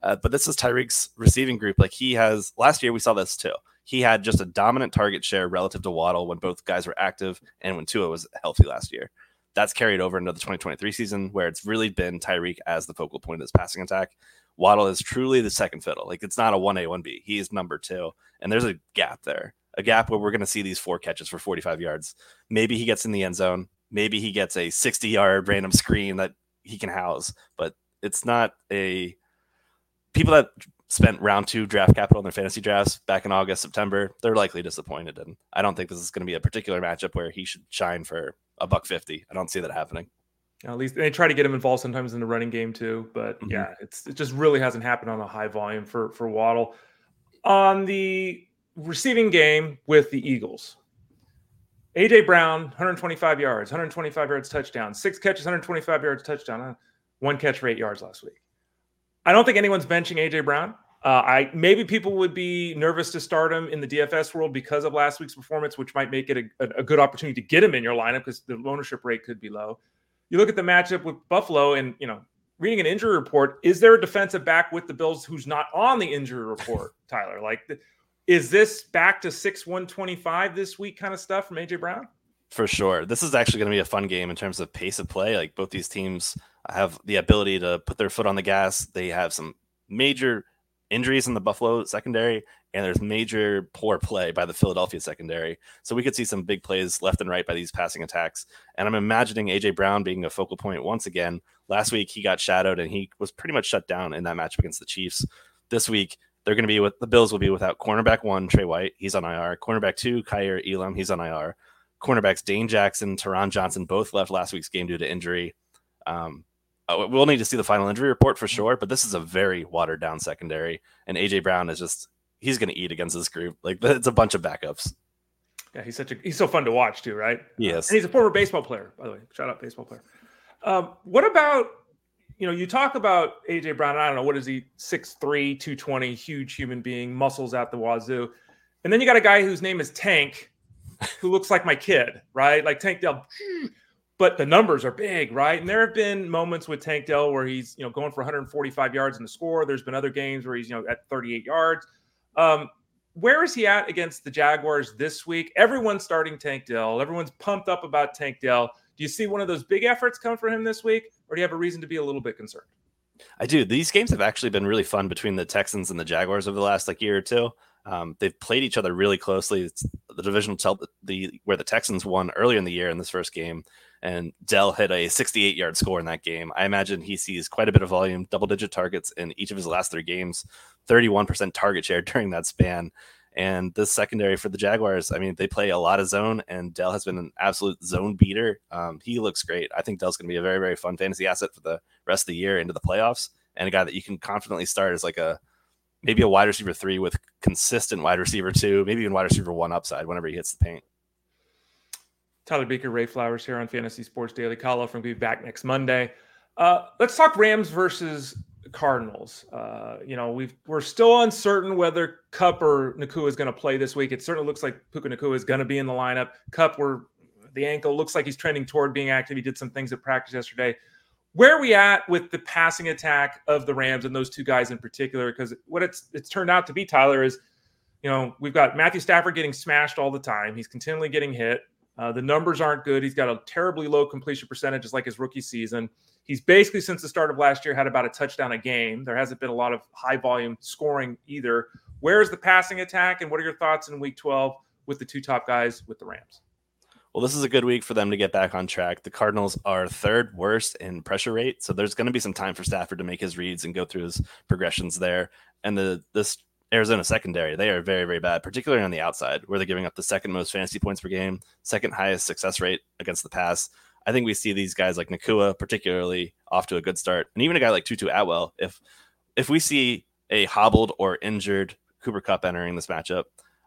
[SPEAKER 3] Uh, but this is Tyreek's receiving group. Like he has last year, we saw this too. He had just a dominant target share relative to Waddle when both guys were active and when Tua was healthy last year. That's carried over into the 2023 season, where it's really been Tyreek as the focal point of this passing attack. Waddle is truly the second fiddle. Like it's not a 1A, 1B. He is number two. And there's a gap there, a gap where we're going to see these four catches for 45 yards. Maybe he gets in the end zone. Maybe he gets a 60 yard random screen that he can house, but it's not a people that spent round two draft capital in their fantasy drafts back in August, September, they're likely disappointed. And I don't think this is going to be a particular matchup where he should shine for a buck 50. I don't see that happening.
[SPEAKER 1] At least they try to get him involved sometimes in the running game too, but mm-hmm. yeah, it's it just really hasn't happened on a high volume for for Waddle. On the receiving game with the Eagles, AJ Brown, 125 yards, 125 yards touchdown, six catches, 125 yards touchdown, one catch for eight yards last week. I don't think anyone's benching AJ Brown. Uh, I maybe people would be nervous to start him in the DFS world because of last week's performance, which might make it a, a good opportunity to get him in your lineup because the ownership rate could be low you look at the matchup with Buffalo and, you know, reading an injury report, is there a defensive back with the Bills who's not on the injury report, <laughs> Tyler? Like, Is this back to six one twenty five this week kind of stuff from AJ Brown?
[SPEAKER 3] For sure. This is actually going to be a fun game in terms of pace of play. Like both these teams have the ability to put their foot on the gas. They have some major injuries in the Buffalo secondary, and there's major poor play by the Philadelphia secondary. So we could see some big plays left and right by these passing attacks. And I'm imagining AJ Brown being a focal point once again. Last week he got shadowed and he was pretty much shut down in that matchup against the Chiefs. This week they're going to be with the Bills will be without cornerback one Tre White, he's on IR. Cornerback two Kaiir Elam, he's on IR. Cornerbacks Dane Jackson, Taron Johnson both left last week's game due to injury. Um, uh, we'll need to see the final injury report for sure, but this is a very watered down secondary, and AJ Brown is just he's going to eat against this group. Like it's a bunch of backups.
[SPEAKER 1] Yeah, he's such a he's so fun to watch too, right?
[SPEAKER 3] Yes,
[SPEAKER 1] and he's a former baseball player, by the way. Shout out baseball player. Um, what about you know you talk about AJ Brown? I don't know what is he 6'3", 220, huge human being, muscles out the wazoo, and then you got a guy whose name is Tank, who <laughs> looks like my kid, right? Like Tank Dell but the numbers are big, right? And there have been moments with Tank Dell where he's, you know, going for 145 yards in the score. There's been other games where he's, you know, at 38 yards. Um, where is he at against the Jaguars this week? Everyone's starting Tank Dell. Everyone's pumped up about Tank Dell. Do you see one of those big efforts come for him this week, or do you have a reason to be a little bit concerned?
[SPEAKER 3] I do. These games have actually been really fun between the Texans and the Jaguars over the last like year or two. Um, they've played each other really closely. It's the divisional tell the where the Texans won earlier in the year in this first game, and Dell hit a 68 yard score in that game. I imagine he sees quite a bit of volume, double digit targets in each of his last three games, 31% target share <laughs> during that span. And this secondary for the Jaguars, I mean, they play a lot of zone, and Dell has been an absolute zone beater. Um, he looks great. I think Dell's going to be a very, very fun fantasy asset for the rest of the year into the playoffs, and a guy that you can confidently start as like a maybe a wide receiver three with consistent wide receiver two, maybe even wide receiver one upside whenever he hits the paint.
[SPEAKER 1] Tyler Beucher, Ray Flowers here on Fantasy Sports Daily. Kyle from be back next Monday. Uh, let's talk Rams versus Cardinals. Uh, you know, we are still uncertain whether Kupp or Nacua is going to play this week. It certainly looks like Puka Nacua is going to be in the lineup. Kupp, where the ankle looks like he's trending toward being active. He did some things at practice yesterday. Where are we at with the passing attack of the Rams and those two guys in particular? Because what it's it's turned out to be, Tyler, is you know we've got Matthew Stafford getting smashed all the time. He's continually getting hit. Uh, the numbers aren't good. He's got a terribly low completion percentage, just like his rookie season. He's basically, since the start of last year, had about a touchdown a game. There hasn't been a lot of high volume scoring either. Where is the passing attack, and what are your thoughts in week 12 with the two top guys with the Rams?
[SPEAKER 3] Well, this is a good week for them to get back on track. The Cardinals are third worst in pressure rate, so there's going to be some time for Stafford to make his reads and go through his progressions there. And the this Arizona secondary, they are very, very bad, particularly on the outside, where they're giving up the second most fantasy points per game, second highest success rate against the pass. I think we see these guys like Nacua particularly off to a good start, and even a guy like Tutu Atwell. If if we see a hobbled or injured Cooper Kupp entering this matchup,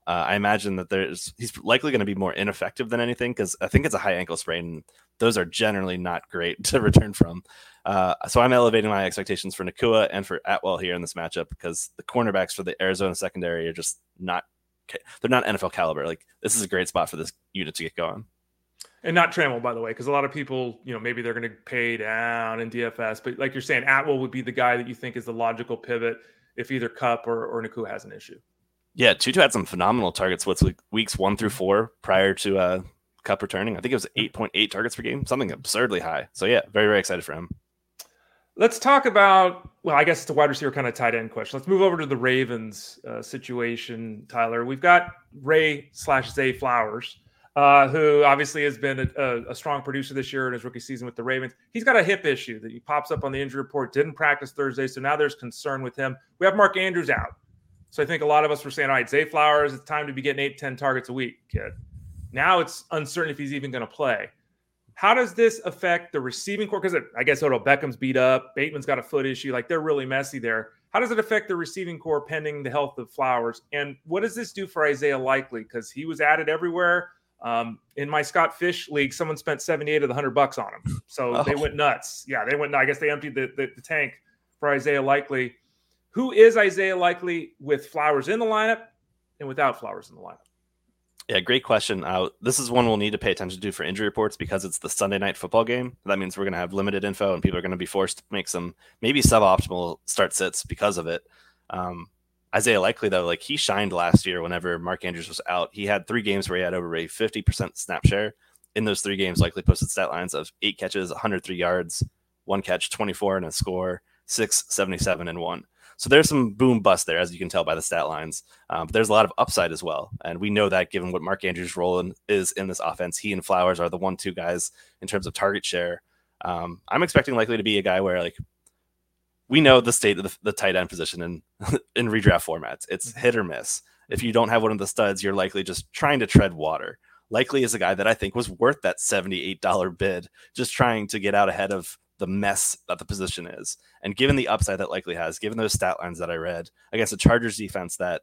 [SPEAKER 3] uh, I imagine that there's he's likely going to be more ineffective than anything because I think it's a high ankle sprain. Those are generally not great <laughs> to return from. Uh, so I'm elevating my expectations for Nacua and for Atwell here in this matchup because the cornerbacks for the Arizona secondary are just not they're not NFL caliber. Like this is a great spot for this unit to get going.
[SPEAKER 1] And not Trammell, by the way, because a lot of people, you know, maybe they're going to pay down in DFS, but like you're saying, Atwell would be the guy that you think is the logical pivot if either Kupp or, or Nacua has an issue.
[SPEAKER 3] Yeah, Tutu had some phenomenal targets with weeks one through four prior to uh, Kupp returning. I think it was 8.8 targets per game, something absurdly high. So yeah, very very excited for him.
[SPEAKER 1] Let's talk about. Well, I guess it's a wide receiver kind of tight end question. Let's move over to the Ravens uh, situation, Tyler. We've got Ray slash Zay Flowers, uh, who obviously has been a, a, strong producer this year in his rookie season with the Ravens. He's got a hip issue that he pops up on the injury report. Didn't practice Thursday, so now there's concern with him. We have Mark Andrews out, so I think a lot of us were saying, "All right, Zay Flowers, it's time to be getting eight, ten targets a week, kid." Now it's uncertain if he's even going to play. How does this affect the receiving corps? Because I guess Odell Beckham's beat up. Bateman's got a foot issue. Like they're really messy there. How does it affect the receiving corps pending the health of Flowers? And what does this do for Isaiah Likely? Because he was added everywhere. Um, in my Scott Fish league, someone spent 78 of the 100 bucks on him. So oh. they went nuts. Yeah, they went, I guess they emptied the, the, the tank for Isaiah Likely. Who is Isaiah Likely with Flowers in the lineup and without Flowers in the lineup?
[SPEAKER 3] Yeah, great question. Uh, this is one we'll need to pay attention to for injury reports because it's the Sunday night football game. That means we're going to have limited info and people are going to be forced to make some maybe suboptimal start sits because of it. Um, Isaiah Likely, though, like he shined last year whenever Mark Andrews was out. He had three games where he had over a 50% snap share. In those three games, Likely posted stat lines of eight catches, 103 yards, one catch, 24 and a score, six, 77 and one. So there's some boom bust there, as you can tell by the stat lines. Um, but there's a lot of upside as well. And we know that given what Mark Andrews' role in, is in this offense, he and Flowers are the one two guys in terms of target share. Um, I'm expecting likely to be a guy where like we know the state of the, the tight end position in <laughs> in redraft formats. It's hit or miss. If you don't have one of the studs, you're likely just trying to tread water. Likely is a guy that I think was worth that $78 bid, just trying to get out ahead of the mess that the position is. And given the upside that likely has, given those stat lines that I read against the Chargers defense that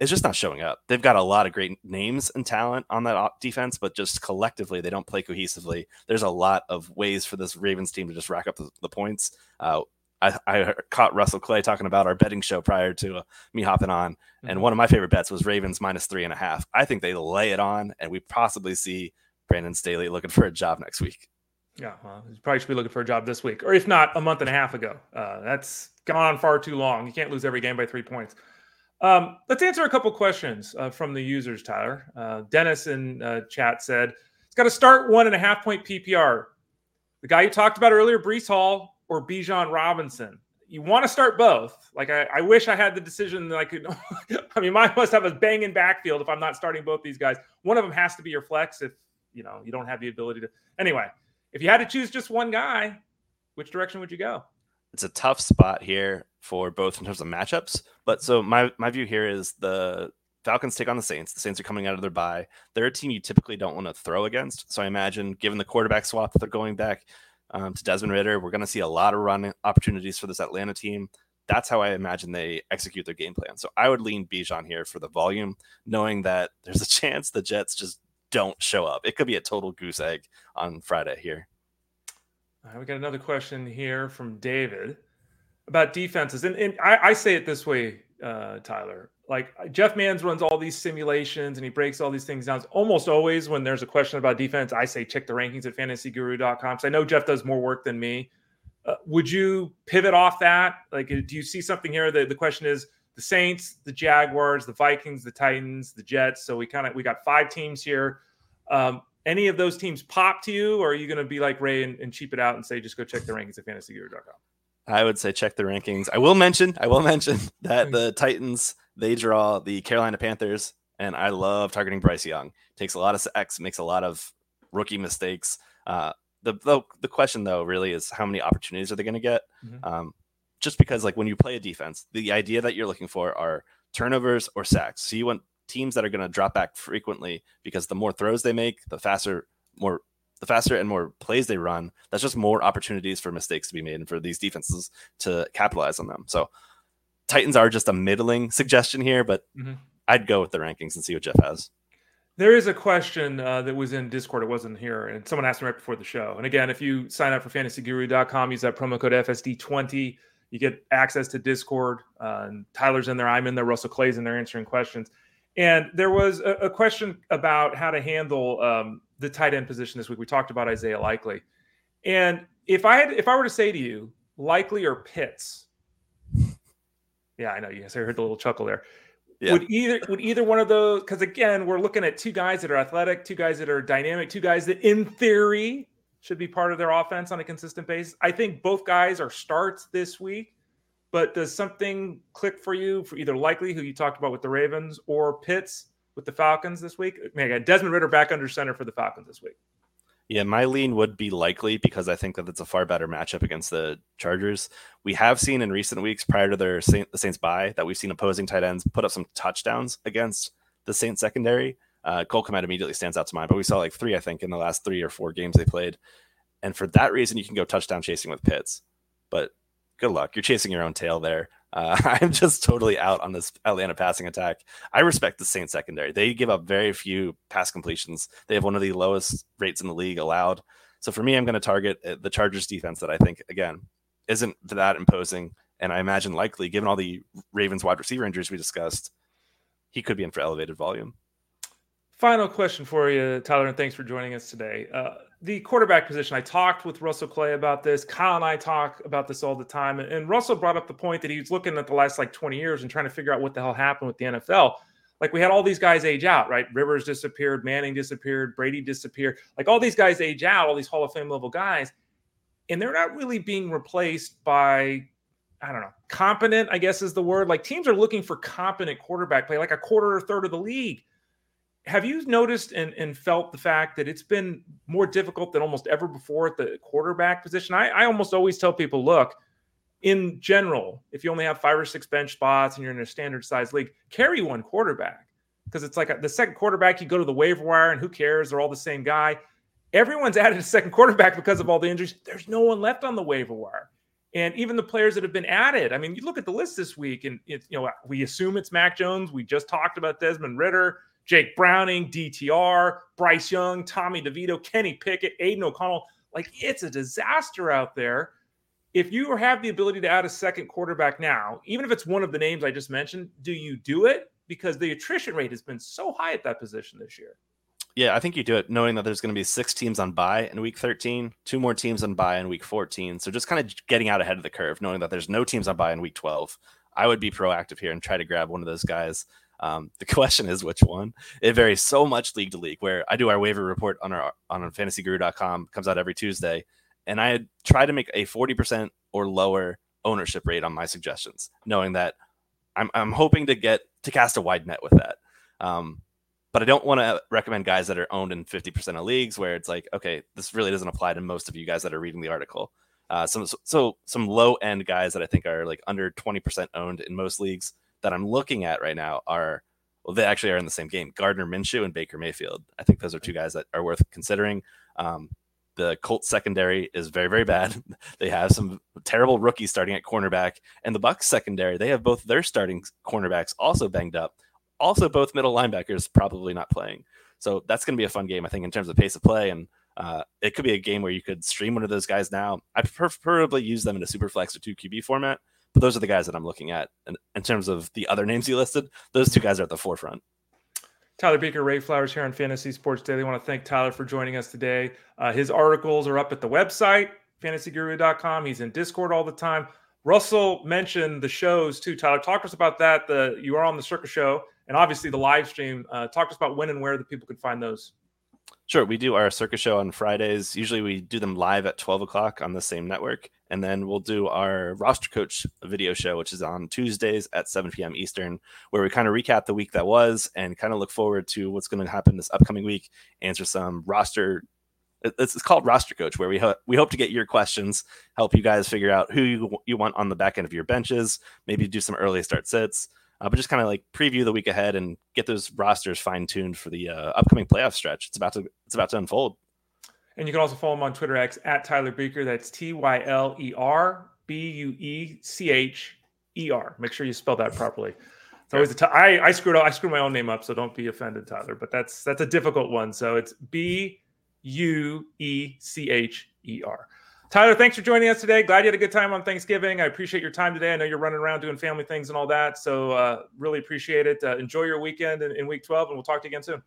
[SPEAKER 3] is just not showing up. They've got a lot of great names and talent on that defense, but just collectively they don't play cohesively. There's a lot of ways for this Ravens team to just rack up the, the points. Uh, I, I, caught Russell Clay talking about our betting show prior to uh, me hopping on, mm-hmm. and one of my favorite bets was Ravens minus three and a half. I think they lay it on, and we possibly see Brandon Staley looking for a job next week.
[SPEAKER 1] Yeah, well, he probably should be looking for a job this week, or if not, a month and a half ago. Uh, that's gone on far too long. You can't lose every game by three points. Um, let's answer a couple questions uh, from the users, Tyler. Uh, Dennis in uh, chat said, it's got to start one and a half point PPR. The guy you talked about earlier, Breece Hall or Bijan Robinson. You want to start both. Like, I, I wish I had the decision that I could. <laughs> I mean, mine must have a banging backfield if I'm not starting both these guys. One of them has to be your flex if, you know, you don't have the ability to. Anyway, if you had to choose just one guy, which direction would you go?
[SPEAKER 3] It's a tough spot here for both in terms of matchups. But so my my view here is the Falcons take on the Saints. The Saints are coming out of their bye. They're a team you typically don't want to throw against. So I imagine, given the quarterback swap that they're going back um, to Desmond Ridder, we're going to see a lot of run opportunities for this Atlanta team. That's how I imagine they execute their game plan. So I would lean Bijan here for the volume, knowing that there's a <laughs> chance the Jets just don't show up. It could be a total goose egg on Friday here.
[SPEAKER 1] We got another question here from David about defenses, and, and I, I say it this way, uh, Tyler. Like Jeff Mans runs all these simulations and he breaks all these things down. Almost always when there's a question about defense, I say check the rankings at fantasyguru.com. So I know Jeff does more work than me. Uh, would you pivot off that? Like, do you see something here? The, the question is the Saints, the Jaguars, the Vikings, the Titans, the Jets. So we kind of we got five teams here. Um, any of those teams pop to you, or are you going to be like Ray and, and, cheap it out and say just go check the rankings at fantasyguru.com?
[SPEAKER 3] I would say check the rankings. I will mention, I will mention <laughs> that the Titans they draw the Carolina Panthers, and I love targeting Bryce Young. Takes a lot of sacks, makes a lot of rookie mistakes. Uh, the, the the question though really is how many opportunities are they going to get? Mm-hmm. Um, just because like when you play a defense, the idea that you're looking for are turnovers or sacks. So you want teams that are going to drop back frequently because the more throws they make, the faster, more the faster and more plays they run. That's just more opportunities for mistakes to be made and for these defenses to capitalize on them. So Titans are just a middling suggestion here, but mm-hmm. I'd go with the rankings and see what Jeff has.
[SPEAKER 1] There is a question uh, that was in Discord. It wasn't here, and someone asked me right before the show. And again, if you sign up for fantasyguru.com, use that promo code FSD20 you get access to Discord. Uh, and Tyler's in there, I'm in there, Russell Clay's in there answering questions. And there was a, a question about how to handle um, the tight end position this week. We talked about Isaiah Likely, and if I had, if I were to say to you, Likely or Pitts, yeah, I know. Yes, I heard the little chuckle there. Yeah. Would either would either one of those? Because again, we're looking at two guys that are athletic, two guys that are dynamic, two guys that, in theory, should be part of their offense on a consistent basis. I think both guys are starts this week, but does something click for you for either Likely, who you talked about with the Ravens, or Pitts with the Falcons this week? I mean, again, Desmond Ridder back under center for the Falcons this week.
[SPEAKER 3] Yeah, my lean would be likely because I think that it's a far better matchup against the Chargers. We have seen in recent weeks prior to their Saint, the Saints bye that we've seen opposing tight ends put up some touchdowns against the Saints secondary. Uh, immediately stands out to mind, but we saw like three, I think, in the last three or four games they played. And for that reason, you can go touchdown chasing with Pitts. But good luck. You're chasing your own tail there. Uh, <laughs> I'm just totally out on this Atlanta passing attack. I respect the Saints secondary. They give up very few pass completions. They have one of the lowest rates in the league allowed. So for me, I'm going to target uh, the Chargers defense that I think, again, isn't that imposing. And I imagine likely, given all the Ravens wide receiver injuries we discussed, he could be in for elevated volume.
[SPEAKER 1] Final question for you, Tyler, and thanks for joining us today. Uh, the quarterback position, I talked with Russell Clay about this. Kyle and I talk about this all the time. And Russell brought up the point that he was looking at the last like 20 years and trying to figure out what the hell happened with the NFL. Like we had all these guys age out, right? Rivers disappeared, Manning disappeared, Brady disappeared. Like all these guys age out, all these Hall of Fame level guys, and they're not really being replaced by I don't know, competent, I guess is the word. Like teams are looking for competent quarterback play, like a quarter or third of the league. Have you noticed and, and felt the fact that it's been more difficult than almost ever before at the quarterback position? I, I almost always tell people, look, in general, if you only have five or six bench spots and you're in a standard size league, carry one quarterback because it's like a, the second quarterback, you go to the waiver wire and who cares? They're all the same guy. Everyone's <laughs> added a second quarterback because of all the injuries. There's no one left on the waiver wire. And even the players that have been added, I mean, you look at the list this week, and it's you know we assume it's Mac Jones. We just talked about Desmond Ridder, Jake Browning, DTR, Bryce Young, Tommy DeVito, Kenny Pickett, Aidan O'Connell. Like it's a disaster out there. If you have the ability to add a second quarterback now, even if it's one of the names I just mentioned, do you do it? Because the attrition rate has been so high at that position this year.
[SPEAKER 3] Yeah, I think you do it knowing that there's going to be six teams on bye in week 13, two more teams on bye in week 14. So just kind of getting out ahead of the curve, knowing that there's no teams on bye in week 12. I would be proactive here and try to grab one of those guys. Um, <laughs> the question is which one. It varies so much league to league. Where I do our waiver report on our on fantasyguru.com comes out every Tuesday, and I try to make a 40% or lower ownership rate on my suggestions, knowing that I'm I'm hoping to get to cast a wide net with that. Um, but I don't want to recommend guys that are owned in 50% of leagues where it's like, okay, this really doesn't apply to most of you guys that are reading the article. Uh, some so some low end guys that I think are like under 20% owned in most leagues that I'm looking at right now are well, they actually are in the same game. Gardner Minshew and Baker Mayfield. I think those are two guys that are worth considering. Um, the Colts secondary is very, very bad. <laughs> they have some terrible rookies starting at cornerback, and the Bucs secondary they have both their starting cornerbacks also banged up also both middle linebackers probably not playing. So that's going to be a fun game, I think, in terms of pace of play. And uh, it could be a game where you could stream one of those guys now. I preferably use them in a super flex or two QB format, but those are the guys that I'm looking at. And in terms of the other names you listed, those two guys are at the forefront.
[SPEAKER 1] Tyler Beucher, Ray Flowers here on Fantasy Sports Daily. I want to thank Tyler for joining us today. Uh, his articles are up at the website, fantasyguru.com. He's in Discord all the time. Russell mentioned the shows too. Tyler, talk to us about that. The you are on the Circus Show and obviously the live stream. Uh, talk to us about when and where the people can find those.
[SPEAKER 3] Sure. We do our Circus Show on Fridays. Usually we do them live at 12 o'clock on the same network. And then we'll do our roster coach video show, which is on Tuesdays at 7 p.m. Eastern, where we kind of recap the week that was and kind of look forward to what's going to happen this upcoming week, answer some roster it's, called roster coach where we ho- we hope to get your questions help you guys figure out who you, you want on the back end of your benches maybe do some early start sits uh, but just kind of like preview the week ahead and get those rosters fine tuned for the uh, upcoming playoff stretch. It's about to it's about to unfold.
[SPEAKER 1] And you can also follow him on Twitter X at Tyler Beucher. That's T Y L E R B U E C H E R. Make sure you spell that properly. It's always a t- I, I screwed up. I screwed my own name up, so don't be offended, Tyler. But that's that's a difficult one. So it's B U E C H E R. Tyler, thanks for joining us today. Glad you had a good time on Thanksgiving. I appreciate your time today. I know you're running around doing family things and all that. So, uh, really appreciate it. Uh, enjoy your weekend in, in, week 12, and we'll talk to you again soon. All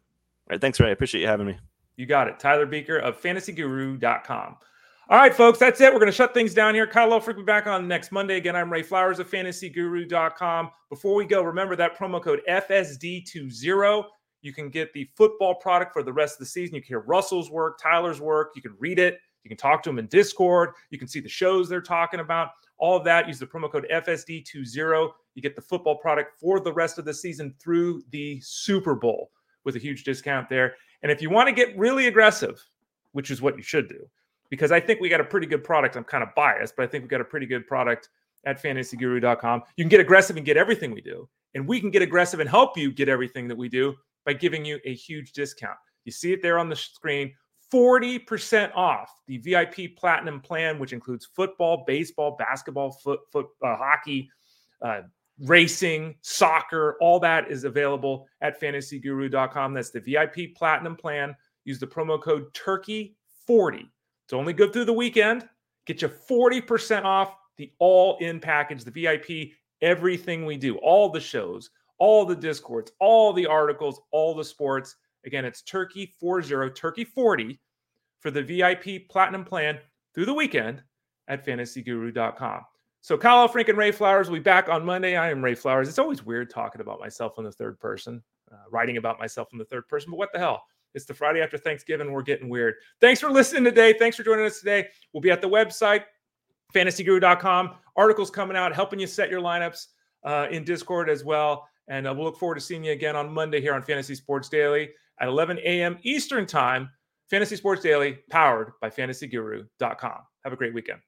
[SPEAKER 3] right. Thanks, Ray. I appreciate you having me.
[SPEAKER 1] You got it. Tyler Beucher of fantasyguru.com. All right, folks, that's it. We're going to shut things down here. Kyle will be back on next Monday. Again, I'm Ray Flowers of fantasyguru.com. Before we go, remember that promo code FSD20. You can get the football product for the rest of the season. You can hear Russell's work, Tyler's work. You can read it. You can talk to them in Discord. You can see the shows they're talking about. All of that. Use the promo code FSD20. You get the football product for the rest of the season through the Super Bowl with a huge discount there. And if you want to get really aggressive, which is what you should do, because I think we got a pretty good product. I'm kind of biased, but I think we got a pretty good product at fantasyguru.com. You can get aggressive and get everything we do. And we can get aggressive and help you get everything that we do by giving you a huge discount. You see it there on the screen. 40% off the VIP Platinum plan, which includes football, baseball, basketball, foot, foot uh, hockey, uh, racing, soccer, all that is available at fantasyguru.com. That's the VIP Platinum plan. Use the promo code Turkey40. It's only good through the weekend. Get you 40% off the all in package, the VIP, everything we do, all the shows, all the discords, all the articles, all the sports Again, it's Turkey 40, Turkey 40 for the VIP Platinum plan through the weekend at fantasyguru.com. So Kyle Frank and Ray Flowers will be back on Monday. I am Ray Flowers. It's always weird talking about myself in the third person, uh, writing about myself in the third person, but what the hell? It's the Friday after Thanksgiving. We're getting weird. Thanks for listening today. Thanks for joining us today. We'll be at the website, fantasyguru.com. Articles coming out, helping you set your lineups uh, in Discord as well. And uh, we'll look forward to seeing you again on Monday here on Fantasy Sports Daily at 11 a.m. Eastern Time. Fantasy Sports Daily, powered by fantasyguru.com. Have a great weekend.